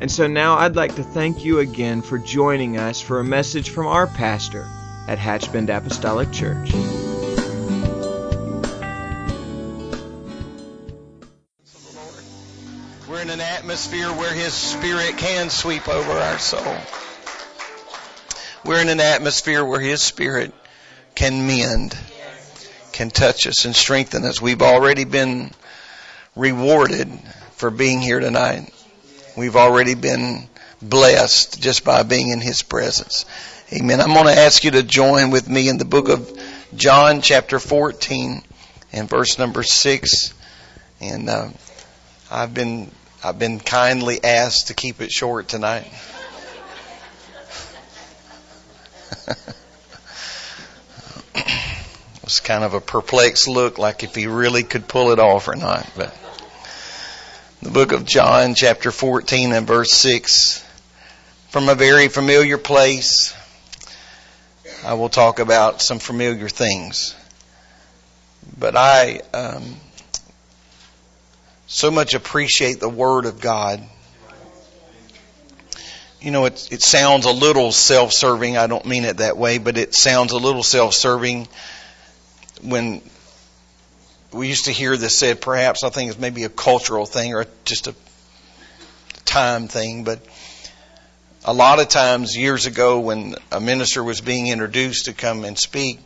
And so now I'd like to thank you again for joining us for a message from our pastor, at Hatchbend Apostolic Church. We're in an atmosphere where His Spirit can sweep over our soul. We're in an atmosphere where His Spirit can mend, can touch us and strengthen us. We've already been rewarded for being here tonight. We've already been blessed just by being in His presence. Amen. I'm going to ask you to join with me in the book of John, chapter 14, and verse number six. And uh, I've been I've been kindly asked to keep it short tonight. it was kind of a perplexed look, like if he really could pull it off or not. But the book of John, chapter 14, and verse six, from a very familiar place I will talk about some familiar things. But I um, so much appreciate the Word of God. You know, it, it sounds a little self-serving. I don't mean it that way, but it sounds a little self-serving when we used to hear this said. Perhaps I think it's maybe a cultural thing or just a time thing, but a lot of times years ago when a minister was being introduced to come and speak,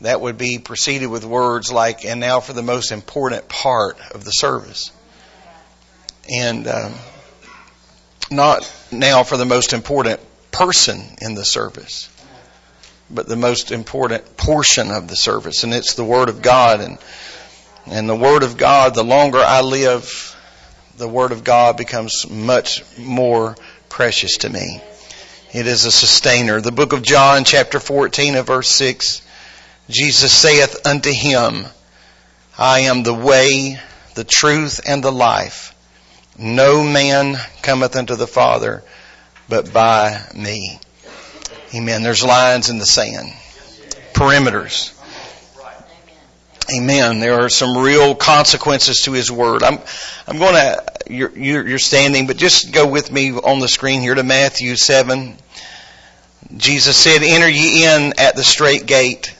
that would be preceded with words like, and now for the most important part of the service. And um, not now for the most important person in the service, but the most important portion of the service. And it's the Word of God. And, and the Word of God, the longer I live, the Word of God becomes much more precious to me. It is a sustainer. The book of John, chapter 14 of verse 6, Jesus saith unto him, I am the way, the truth, and the life. No man cometh unto the Father but by me. Amen. There's lines in the sand. Perimeters. Amen. There are some real consequences to His Word. I'm, I'm going to, you're, you're standing, but just go with me on the screen here to Matthew 7. Jesus said, enter ye in at the strait gate.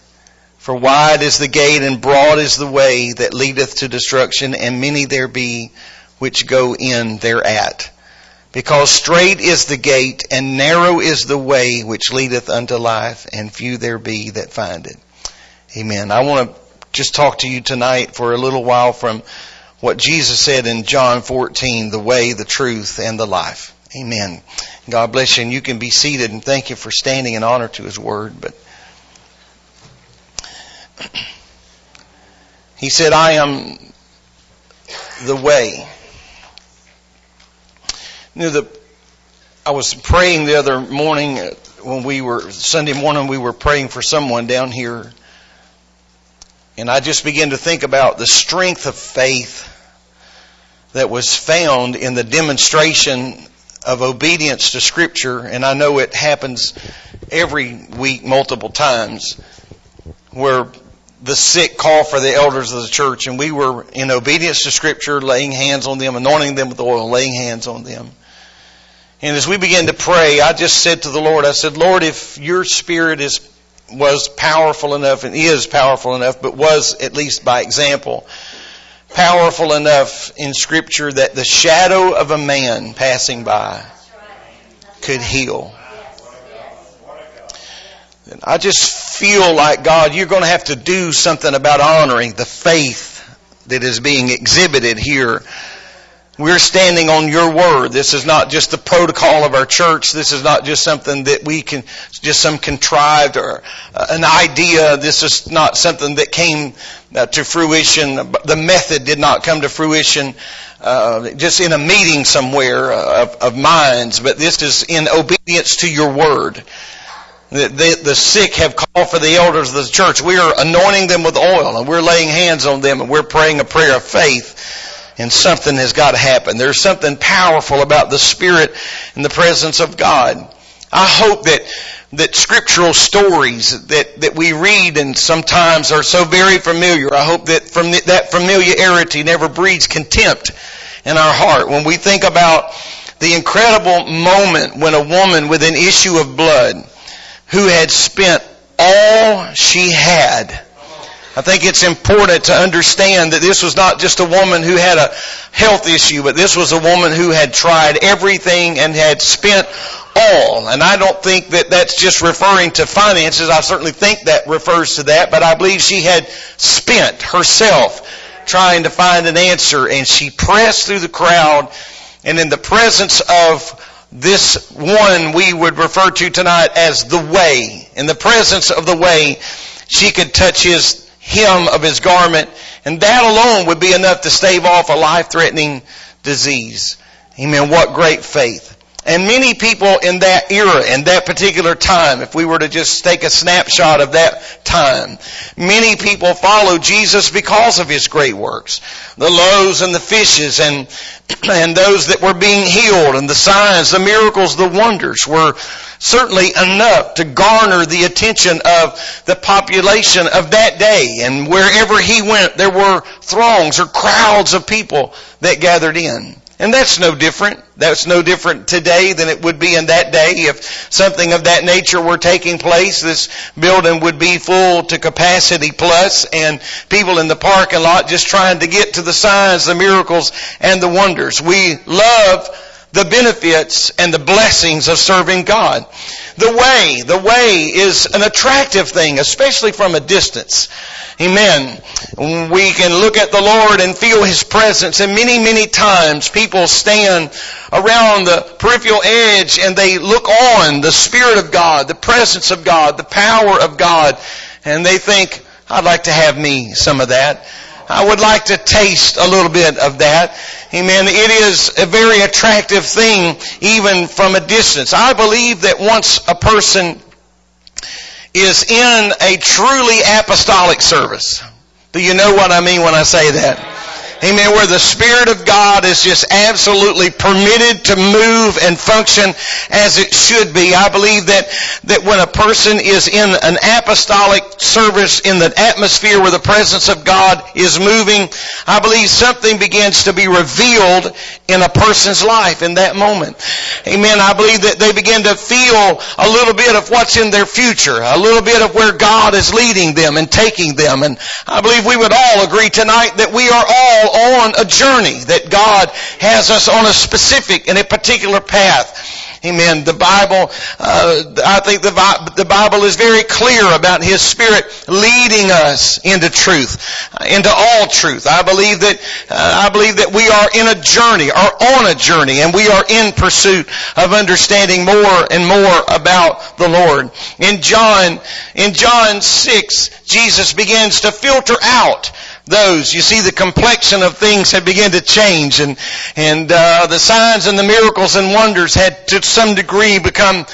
For wide is the gate and broad is the way that leadeth to destruction and many there be which go in thereat. Because strait is the gate and narrow is the way which leadeth unto life and few there be that find it. Amen. I want to just talk to you tonight for a little while from what Jesus said in John 14, the way, the truth, and the life. Amen. God bless you, and you can be seated, and thank you for standing in honor to His Word. But He said, I am the way. You know, the, I was praying the other morning when we were, Sunday morning, we were praying for someone down here and I just began to think about the strength of faith that was found in the demonstration of obedience to Scripture. And I know it happens every week multiple times where the sick call for the elders of the church and we were in obedience to Scripture, laying hands on them, anointing them with oil, laying hands on them. And as we began to pray, I just said to the Lord, I said, Lord, if your Spirit is was powerful enough and is powerful enough, but was at least by example powerful enough in scripture that the shadow of a man passing by could heal. And I just feel like God, you're going to have to do something about honoring the faith that is being exhibited here we're standing on your word. This is not just the protocol of our church. This is not just something that we can, just some contrived or uh, an idea. This is not something that came uh, to fruition. The method did not come to fruition uh, just in a meeting somewhere of, of minds, but this is in obedience to your word. The, the, the, sick have called for the elders of the church. We are anointing them with oil and we're laying hands on them and we're praying a prayer of faith and something has got to happen. There's something powerful about the Spirit and the presence of God. I hope that that scriptural stories that, that we read and sometimes are so very familiar. I hope that from that familiarity never breeds contempt in our heart. When we think about the incredible moment when a woman with an issue of blood who had spent all she had I think it's important to understand that this was not just a woman who had a health issue, but this was a woman who had tried everything and had spent all. And I don't think that that's just referring to finances. I certainly think that refers to that, but I believe she had spent herself trying to find an answer and she pressed through the crowd and in the presence of this one we would refer to tonight as the way. In the presence of the way, she could touch his hem of his garment and that alone would be enough to stave off a life-threatening disease. Amen. What great faith. And many people in that era, in that particular time, if we were to just take a snapshot of that time, many people followed Jesus because of His great works. The loaves and the fishes and, and those that were being healed and the signs, the miracles, the wonders were certainly enough to garner the attention of the population of that day. And wherever He went, there were throngs or crowds of people that gathered in. And that's no different. That's no different today than it would be in that day. If something of that nature were taking place, this building would be full to capacity plus and people in the parking lot just trying to get to the signs, the miracles, and the wonders. We love the benefits and the blessings of serving God. The way, the way is an attractive thing, especially from a distance. Amen. We can look at the Lord and feel His presence and many, many times people stand around the peripheral edge and they look on the Spirit of God, the presence of God, the power of God, and they think, I'd like to have me some of that. I would like to taste a little bit of that. Amen. It is a very attractive thing even from a distance. I believe that once a person is in a truly apostolic service. Do you know what I mean when I say that? Amen. Where the Spirit of God is just absolutely permitted to move and function as it should be. I believe that, that when a person is in an apostolic service in the atmosphere where the presence of God is moving, I believe something begins to be revealed in a person's life in that moment. Amen. I believe that they begin to feel a little bit of what's in their future, a little bit of where God is leading them and taking them. And I believe we would all agree tonight that we are all on a journey, that God has us on a specific and a particular path. Amen. The Bible, uh, I think the, the Bible is very clear about His Spirit leading us into truth, uh, into all truth. I believe that, uh, I believe that we are in a journey, are on a journey, and we are in pursuit of understanding more and more about the Lord. In John, in John 6, Jesus begins to filter out those. You see, the complexion of things had begun to change, and and uh, the signs and the miracles and wonders had, to some degree, become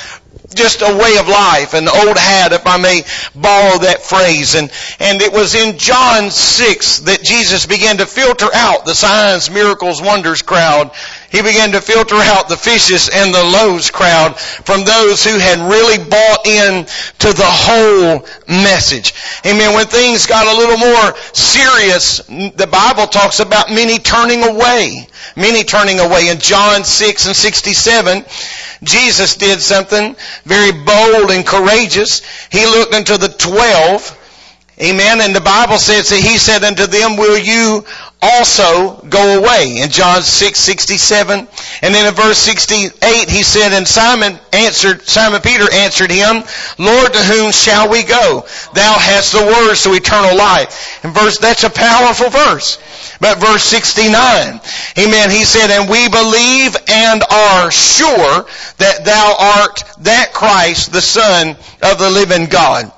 just a way of life, an old hat, if I may borrow that phrase. And, and it was in John 6 that Jesus began to filter out the signs, miracles, wonders crowd. He began to filter out the fishes and the loaves crowd from those who had really bought in to the whole message. Amen. When things got a little more serious, the Bible talks about many turning away. Many turning away. In John 6 and 67, Jesus did something very bold and courageous. He looked unto the twelve. Amen. And the Bible says that he said unto them, will you also go away? In John 6, 67. And then in verse 68, he said, and Simon answered, Simon Peter answered him, Lord, to whom shall we go? Thou hast the words to eternal life. And verse, that's a powerful verse. But verse 69, amen, he said, and we believe and are sure that thou art that Christ, the Son of the living God.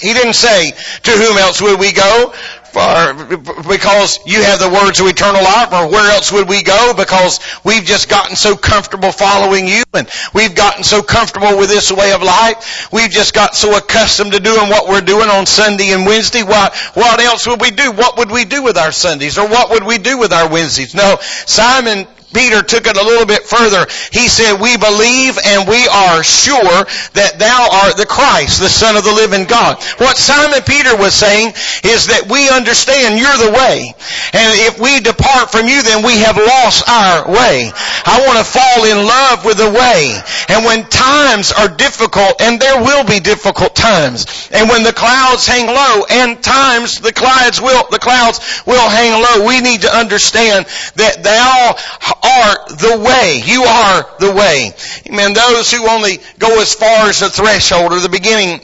He didn't say, to whom else would we go? Because you have the words of eternal life, or where else would we go? Because we've just gotten so comfortable following you, and we've gotten so comfortable with this way of life. We've just got so accustomed to doing what we're doing on Sunday and Wednesday. What, what else would we do? What would we do with our Sundays? Or what would we do with our Wednesdays? No, Simon Peter took it a little bit further. He said, we believe and we are sure that thou art the Christ, the Son of the living God. What Simon Peter was saying is that we understand you're the way. And if we depart from you, then we have lost our way. I want to fall in love with the way. And when times are difficult, and there will be difficult times, and when the clouds hang low, and times the clouds will, the clouds will hang low, we need to understand that thou are the way. You are the way. Amen. Those who only go as far as the threshold or the beginning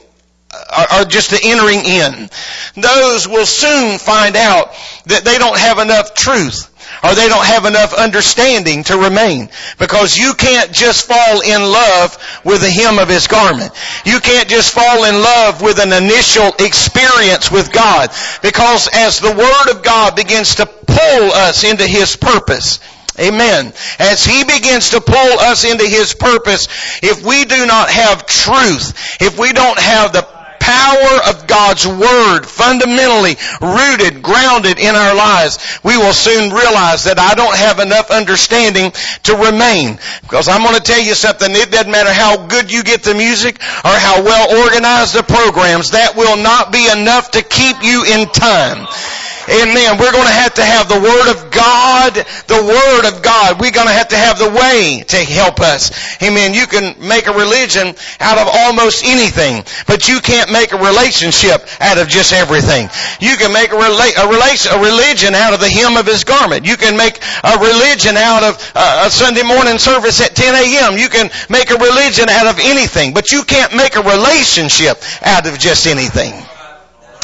uh, are, are just the entering in. Those will soon find out that they don't have enough truth or they don't have enough understanding to remain. Because you can't just fall in love with the hem of His garment. You can't just fall in love with an initial experience with God. Because as the Word of God begins to pull us into His purpose, Amen. As He begins to pull us into His purpose, if we do not have truth, if we don't have the power of God's Word fundamentally rooted, grounded in our lives, we will soon realize that I don't have enough understanding to remain. Because I'm going to tell you something, it doesn't matter how good you get the music or how well organized the programs, that will not be enough to keep you in time. Amen. We're going to have to have the Word of God, the Word of God. We're going to have to have the way to help us. Amen. You can make a religion out of almost anything, but you can't make a relationship out of just everything. You can make a, rela- a, rela- a religion out of the hem of His garment. You can make a religion out of uh, a Sunday morning service at 10 a.m. You can make a religion out of anything, but you can't make a relationship out of just anything.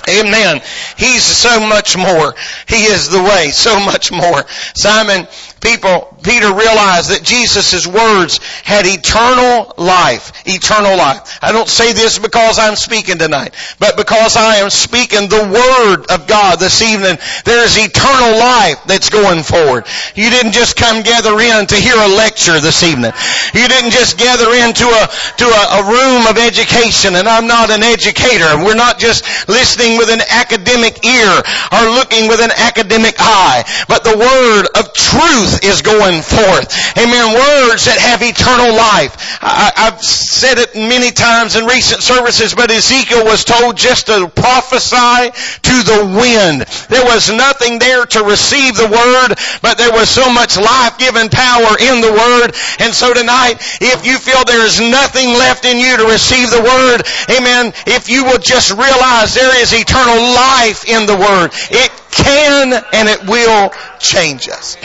Amen. He's so much more. He is the way, so much more. Simon, people, Peter realized that Jesus' words had eternal life. Eternal life. I don't say this because I'm speaking tonight, but because I am speaking the Word of God this evening. There is eternal life that's going forward. You didn't just come gather in to hear a lecture this evening. You didn't just gather into a, to a, a room of education, and I'm not an educator. We're not just listening with an academic ear or looking with an academic eye, but the Word of truth is going forth. Amen. Words that have eternal life. I, have said it many times in recent services, but Ezekiel was told just to prophesy to the wind. There was nothing there to receive the Word, but there was so much life-giving power in the Word. And so tonight, if you feel there is nothing left in you to receive the Word, amen, if you will just realize there is eternal life in the Word, it can and it will change us.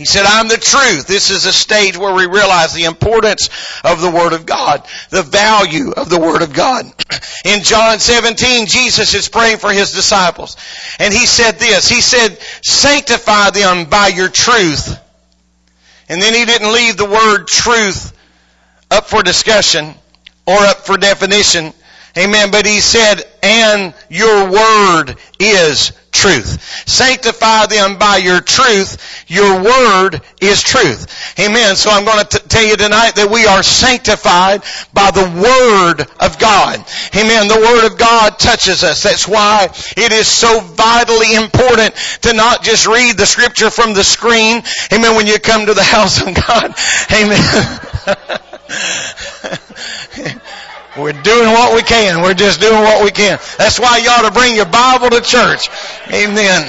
He said, I'm the truth. This is a stage where we realize the importance of the Word of God, the value of the Word of God. In John 17, Jesus is praying for His disciples. And He said this, He said, sanctify them by your truth. And then He didn't leave the word truth up for discussion or up for definition. Amen. But He said, and your word is truth. Sanctify them by your truth. Your word is truth. Amen. So I'm going to t- tell you tonight that we are sanctified by the word of God. Amen. The word of God touches us. That's why it is so vitally important to not just read the scripture from the screen. Amen. When you come to the house of God. Amen. We're doing what we can. We're just doing what we can. That's why you ought to bring your Bible to church. Amen.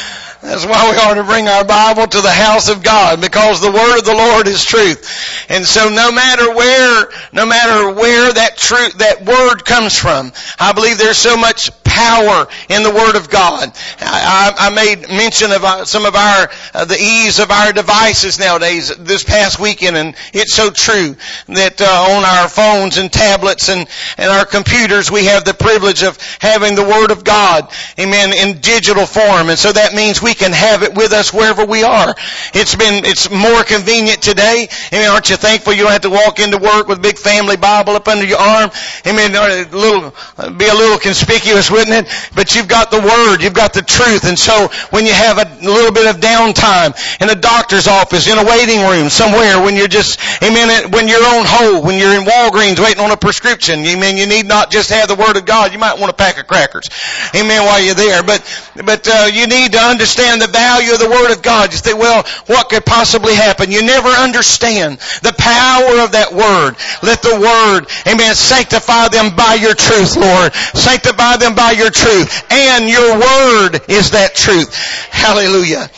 That's why we are to bring our Bible to the house of God because the word of the Lord is truth. And so no matter where, no matter where that truth, that word comes from, I believe there's so much power in the Word of God. I, I made mention of uh, some of our, uh, the ease of our devices nowadays this past weekend and it's so true that uh, on our phones and tablets and, and our computers we have the privilege of having the Word of God, amen, in digital form and so that means we can have it with us wherever we are. It's been, it's more convenient today. Amen. Aren't you thankful you don't have to walk into work with a big family Bible up under your arm? Amen. A little, be a little conspicuous, wouldn't it? But you've got the Word, you've got the truth, and so when you have a little bit of downtime in a doctor's office, in a waiting room, somewhere, when you're just, amen, when you're on hold, when you're in Walgreens waiting on a prescription, amen, you need not just have the Word of God, you might want a pack of crackers. Amen, while you're there. But, but, uh, you need to understand the value of the Word of God. You say, well, what could possibly happen? You never understand the power of that Word. Let the Word, amen, sanctify them by your truth, Lord. Sanctify them by your truth. And your Word is that truth. Hallelujah.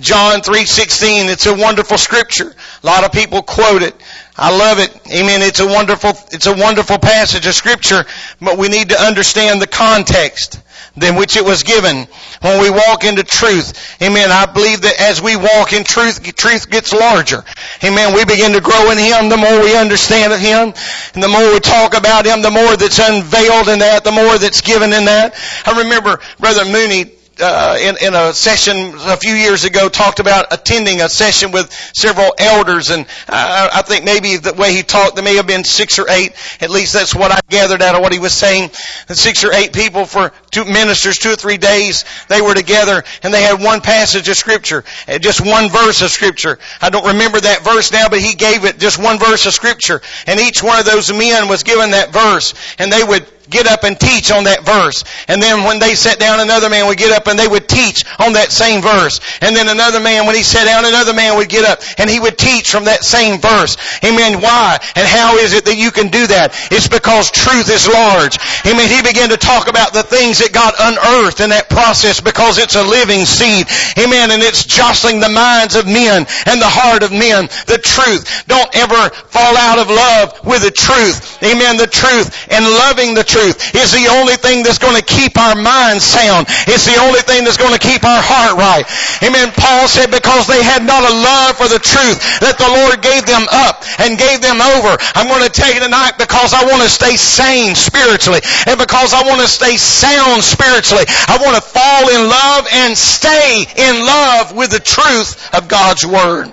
John 3:16 it's a wonderful scripture. A lot of people quote it. I love it. Amen. It's a wonderful it's a wonderful passage of scripture, but we need to understand the context than which it was given. When we walk into truth, amen, I believe that as we walk in truth, truth gets larger. Amen. We begin to grow in Him the more we understand of Him, and the more we talk about Him, the more that's unveiled in that, the more that's given in that. I remember Brother Mooney uh, in, in a session a few years ago talked about attending a session with several elders, and uh, I think maybe the way he talked, there may have been six or eight. At least that's what I gathered out of what he was saying. Six or eight people for two ministers, two or three days, they were together, and they had one passage of scripture, uh, just one verse of scripture. I don't remember that verse now, but he gave it just one verse of scripture, and each one of those men was given that verse, and they would get up and teach on that verse. And then when they sat down, another man would get up and they would teach on that same verse. And then another man, when he sat down, another man would get up and he would teach from that same verse. Amen. Why? And how is it that you can do that? It's because truth is large. Amen. He began to talk about the things that God unearthed in that process because it's a living seed. Amen. And it's jostling the minds of men and the heart of men. The truth. Don't ever fall out of love with the truth. Amen. The truth and loving the truth is the only thing that's going to keep our minds sound. It's the only thing that's going to keep our heart right. Amen. Paul said because they had not a love for the truth that the Lord gave them up and gave them over. I'm going to tell you tonight because I want to stay sane spiritually and because I want to stay sound spiritually. I want to fall in love and stay in love with the truth of God's Word.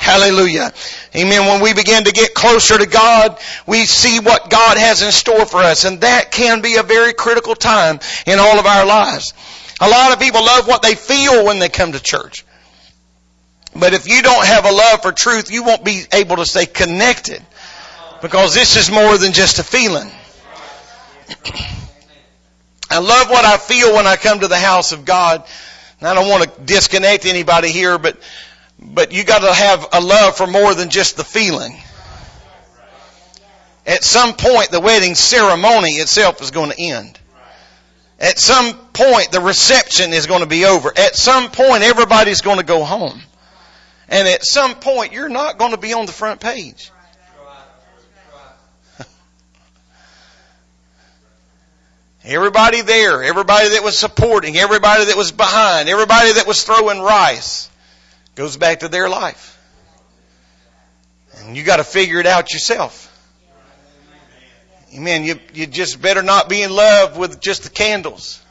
Hallelujah. Amen. When we begin to get closer to God, we see what God has in store for us. And that can be a very critical time in all of our lives. A lot of people love what they feel when they come to church. But if you don't have a love for truth, you won't be able to stay connected. Because this is more than just a feeling. I love what I feel when I come to the house of God. And I don't want to disconnect anybody here, but but you got to have a love for more than just the feeling. At some point, the wedding ceremony itself is going to end. At some point, the reception is going to be over. At some point, everybody's going to go home. And at some point, you're not going to be on the front page. Everybody there, everybody that was supporting, everybody that was behind, everybody that was throwing rice goes back to their life. And you got to figure it out yourself. Amen. You, you just better not be in love with just the candles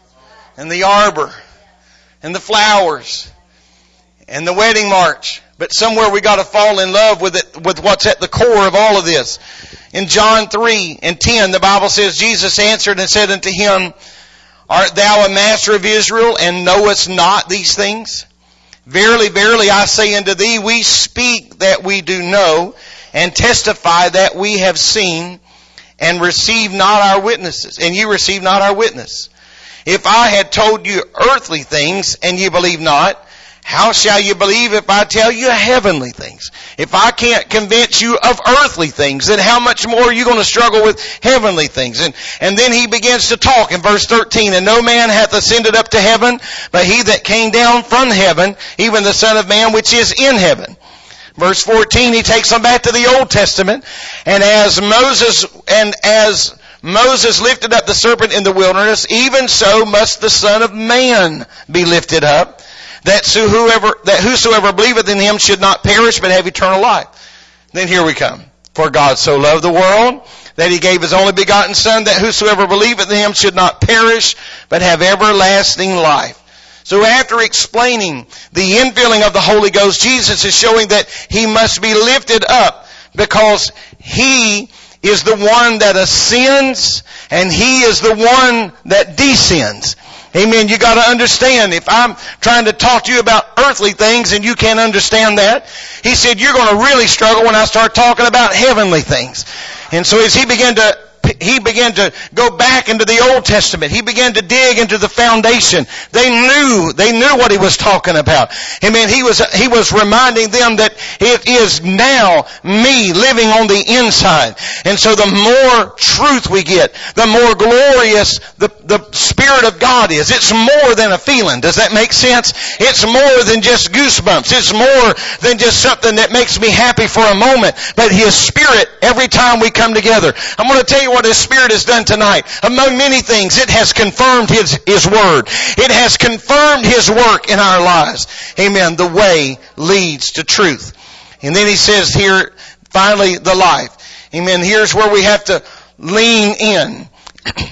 and the arbor and the flowers and the wedding march. But somewhere we got to fall in love with it, with what's at the core of all of this. In John 3 and 10, the Bible says, Jesus answered and said unto him, Art thou a master of Israel and knowest not these things? Verily, verily, I say unto thee, we speak that we do know, and testify that we have seen, and receive not our witnesses, and you receive not our witness. If I had told you earthly things, and you believe not, how shall you believe if I tell you heavenly things? If I can't convince you of earthly things, then how much more are you going to struggle with heavenly things? And, and then he begins to talk in verse 13, and no man hath ascended up to heaven, but he that came down from heaven, even the Son of Man which is in heaven. Verse 14, he takes them back to the Old Testament, and as Moses, and as Moses lifted up the serpent in the wilderness, even so must the Son of Man be lifted up, that whoever, that whosoever believeth in him should not perish but have eternal life. Then here we come. For God so loved the world that he gave his only begotten son that whosoever believeth in him should not perish but have everlasting life. So after explaining the infilling of the Holy Ghost, Jesus is showing that he must be lifted up because he is the one that ascends and he is the one that descends. Amen. You gotta understand, if I'm trying to talk to you about earthly things and you can't understand that, he said, you're gonna really struggle when I start talking about heavenly things. And so as he began to he began to go back into the Old Testament. He began to dig into the foundation. They knew, they knew what he was talking about. I mean, he was, he was reminding them that it is now me living on the inside. And so the more truth we get, the more glorious the, the Spirit of God is. It's more than a feeling. Does that make sense? It's more than just goosebumps. It's more than just something that makes me happy for a moment. But His Spirit, every time we come together, I'm going to tell you what His Spirit has done tonight. Among many things, it has confirmed His, His Word. It has confirmed His work in our lives. Amen. The way leads to truth. And then He says here, finally, the life. Amen. Here's where we have to lean in.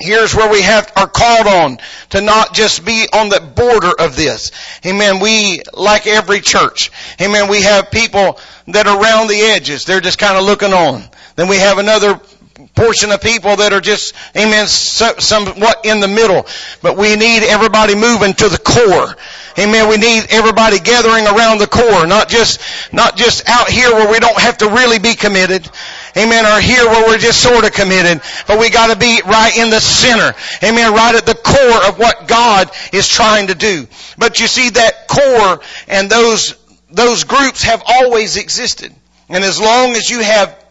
Here's where we have, are called on to not just be on the border of this. Amen. We, like every church, amen, we have people that are around the edges. They're just kind of looking on. Then we have another portion of people that are just, amen, somewhat in the middle. But we need everybody moving to the core. Amen. We need everybody gathering around the core, not just, not just out here where we don't have to really be committed. Amen. Or here where we're just sort of committed, but we gotta be right in the center. Amen. Right at the core of what God is trying to do. But you see that core and those, those groups have always existed. And as long as you have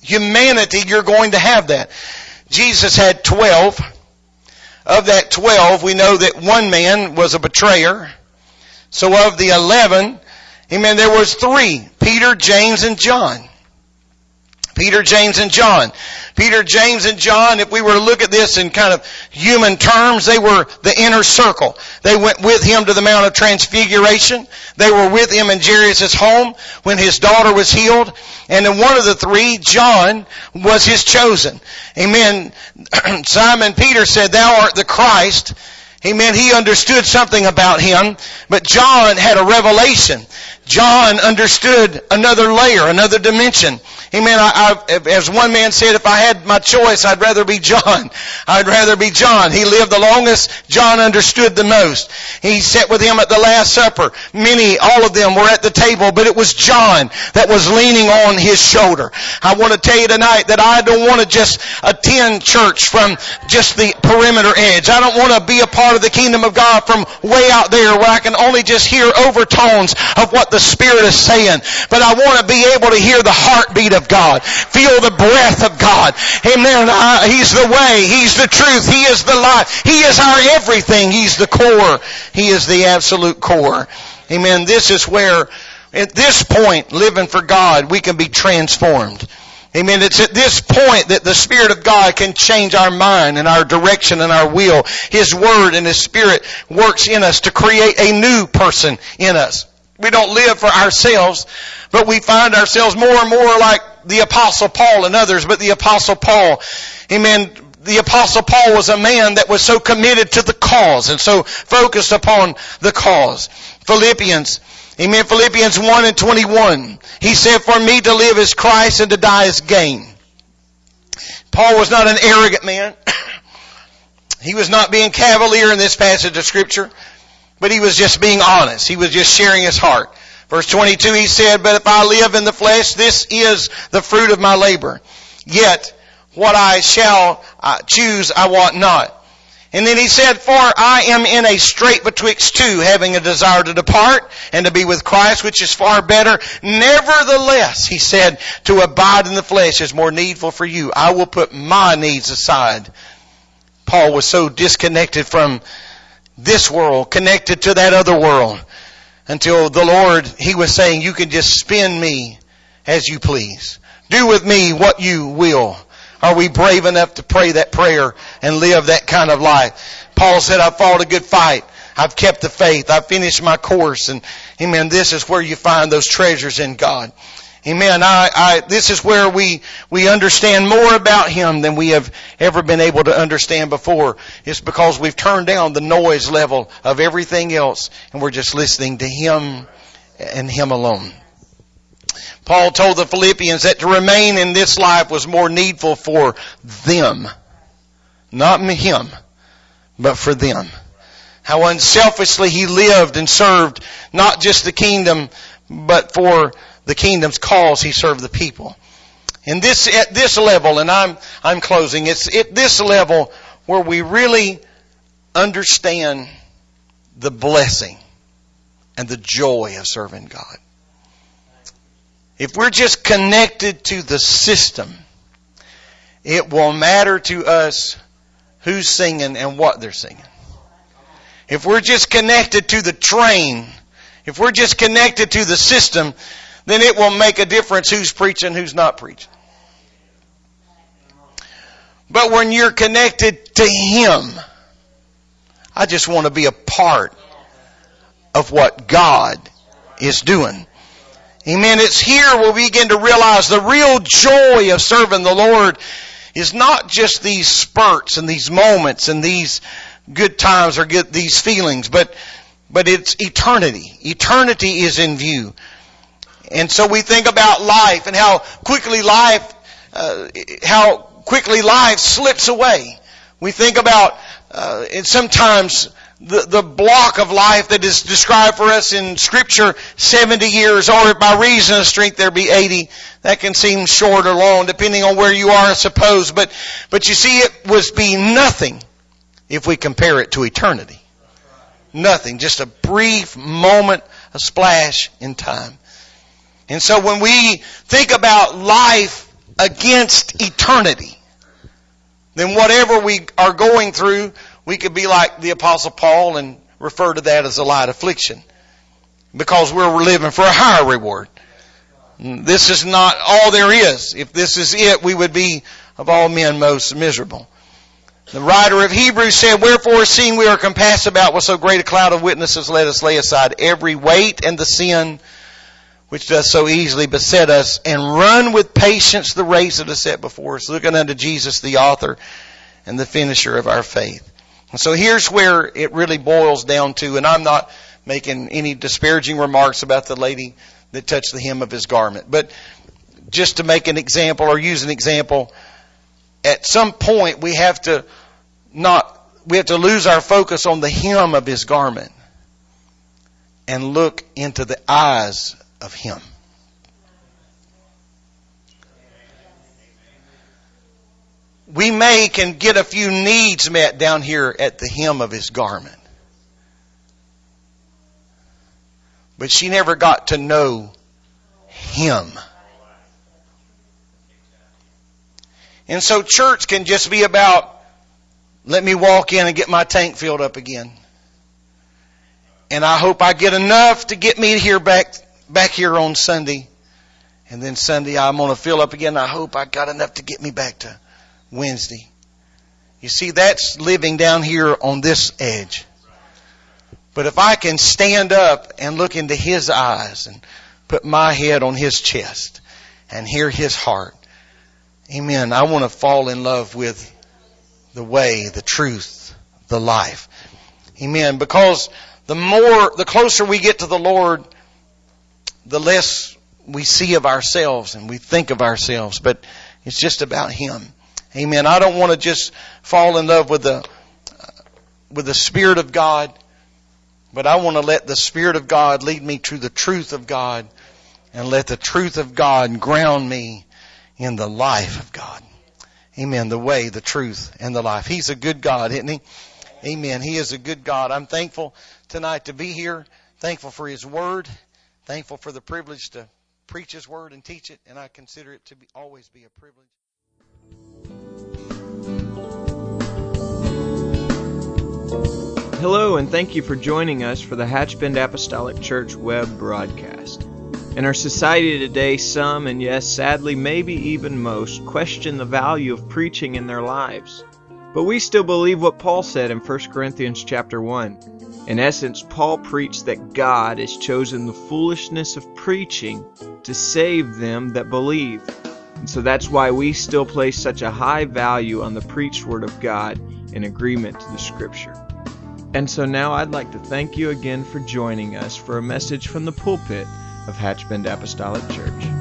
humanity, you're going to have that. Jesus had 12. Of that 12, we know that one man was a betrayer. So of the 11, amen, there was three. Peter, James, and John. Peter, James, and John. Peter, James, and John, if we were to look at this in kind of human terms, they were the inner circle. They went with him to the Mount of Transfiguration. They were with him in Jairus' home when his daughter was healed. And then one of the three, John, was his chosen. Amen. Simon Peter said, thou art the Christ. Amen. He understood something about him, but John had a revelation. John understood another layer, another dimension. Amen. I, I, as one man said, if I had my choice, I'd rather be John. I'd rather be John. He lived the longest. John understood the most. He sat with him at the Last Supper. Many, all of them were at the table, but it was John that was leaning on his shoulder. I want to tell you tonight that I don't want to just attend church from just the perimeter edge. I don't want to be a part of the kingdom of God from way out there where I can only just hear overtones of what the Spirit is saying. But I want to be able to hear the heartbeat of of God. Feel the breath of God. Amen. He's the way. He's the truth. He is the life. He is our everything. He's the core. He is the absolute core. Amen. This is where, at this point, living for God, we can be transformed. Amen. It's at this point that the Spirit of God can change our mind and our direction and our will. His Word and His Spirit works in us to create a new person in us. We don't live for ourselves, but we find ourselves more and more like the apostle Paul and others, but the apostle Paul, amen, the apostle Paul was a man that was so committed to the cause and so focused upon the cause. Philippians, amen, Philippians 1 and 21. He said, for me to live is Christ and to die is gain. Paul was not an arrogant man. he was not being cavalier in this passage of scripture, but he was just being honest. He was just sharing his heart. Verse 22, he said, But if I live in the flesh, this is the fruit of my labor. Yet, what I shall choose, I want not. And then he said, For I am in a strait betwixt two, having a desire to depart and to be with Christ, which is far better. Nevertheless, he said, to abide in the flesh is more needful for you. I will put my needs aside. Paul was so disconnected from this world, connected to that other world until the Lord, He was saying, you can just spin me as you please. Do with me what you will. Are we brave enough to pray that prayer and live that kind of life? Paul said, I've fought a good fight. I've kept the faith. I've finished my course. And amen, this is where you find those treasures in God. Amen. I, I, this is where we, we understand more about Him than we have ever been able to understand before. It's because we've turned down the noise level of everything else and we're just listening to Him and Him alone. Paul told the Philippians that to remain in this life was more needful for them. Not him, but for them. How unselfishly he lived and served not just the kingdom, but for the kingdom's cause he served the people. And this, at this level, and I'm, I'm closing, it's at this level where we really understand the blessing and the joy of serving God. If we're just connected to the system, it will matter to us who's singing and what they're singing. If we're just connected to the train, if we're just connected to the system, then it will make a difference who's preaching, who's not preaching. But when you're connected to Him, I just want to be a part of what God is doing. Amen. It's here where we begin to realize the real joy of serving the Lord is not just these spurts and these moments and these good times or get these feelings, but, but it's eternity. Eternity is in view. And so we think about life and how quickly life, uh, how quickly life slips away. We think about, uh, and sometimes the, the block of life that is described for us in scripture, 70 years, or by reason of strength there be 80. That can seem short or long, depending on where you are, I suppose. But, but you see, it was be nothing if we compare it to eternity. Nothing. Just a brief moment, a splash in time. And so when we think about life against eternity, then whatever we are going through, we could be like the apostle Paul and refer to that as a light affliction. Because we're living for a higher reward. This is not all there is. If this is it, we would be of all men most miserable. The writer of Hebrews said, Wherefore, seeing we are compassed about with so great a cloud of witnesses, let us lay aside every weight and the sin which does so easily beset us, and run with patience the race that is set before us, looking unto Jesus, the author and the finisher of our faith. And so here's where it really boils down to, and I'm not making any disparaging remarks about the lady that touched the hem of his garment, but just to make an example or use an example, at some point we have to not, we have to lose our focus on the hem of his garment and look into the eyes of him. we may can get a few needs met down here at the hem of his garment. But she never got to know him. And so church can just be about, let me walk in and get my tank filled up again. And I hope I get enough to get me here back, back here on Sunday. And then Sunday I'm going to fill up again. I hope I got enough to get me back to Wednesday. You see, that's living down here on this edge. But if I can stand up and look into His eyes and put my head on His chest and hear His heart, Amen. I want to fall in love with the way, the truth, the life. Amen. Because the more, the closer we get to the Lord, the less we see of ourselves and we think of ourselves. But it's just about Him. Amen. I don't want to just fall in love with the uh, with the Spirit of God, but I want to let the Spirit of God lead me to the truth of God and let the truth of God ground me in the life of God. Amen. The way, the truth, and the life. He's a good God, isn't he? Amen. He is a good God. I'm thankful tonight to be here. Thankful for His Word. Thankful for the privilege to preach His Word and teach it. And I consider it to be, always be a privilege. Hello, and thank you for joining us for the Hatchbend Apostolic Church web broadcast. In our society today, some, and yes, sadly, maybe even most, question the value of preaching in their lives. But we still believe what Paul said in 1 Corinthians chapter 1. In essence, Paul preached that God has chosen the foolishness of preaching to save them that believe. And so that's why we still place such a high value on the preached word of God in agreement to the scripture. And so now I'd like to thank you again for joining us for a message from the pulpit of Hatchbend Apostolic Church.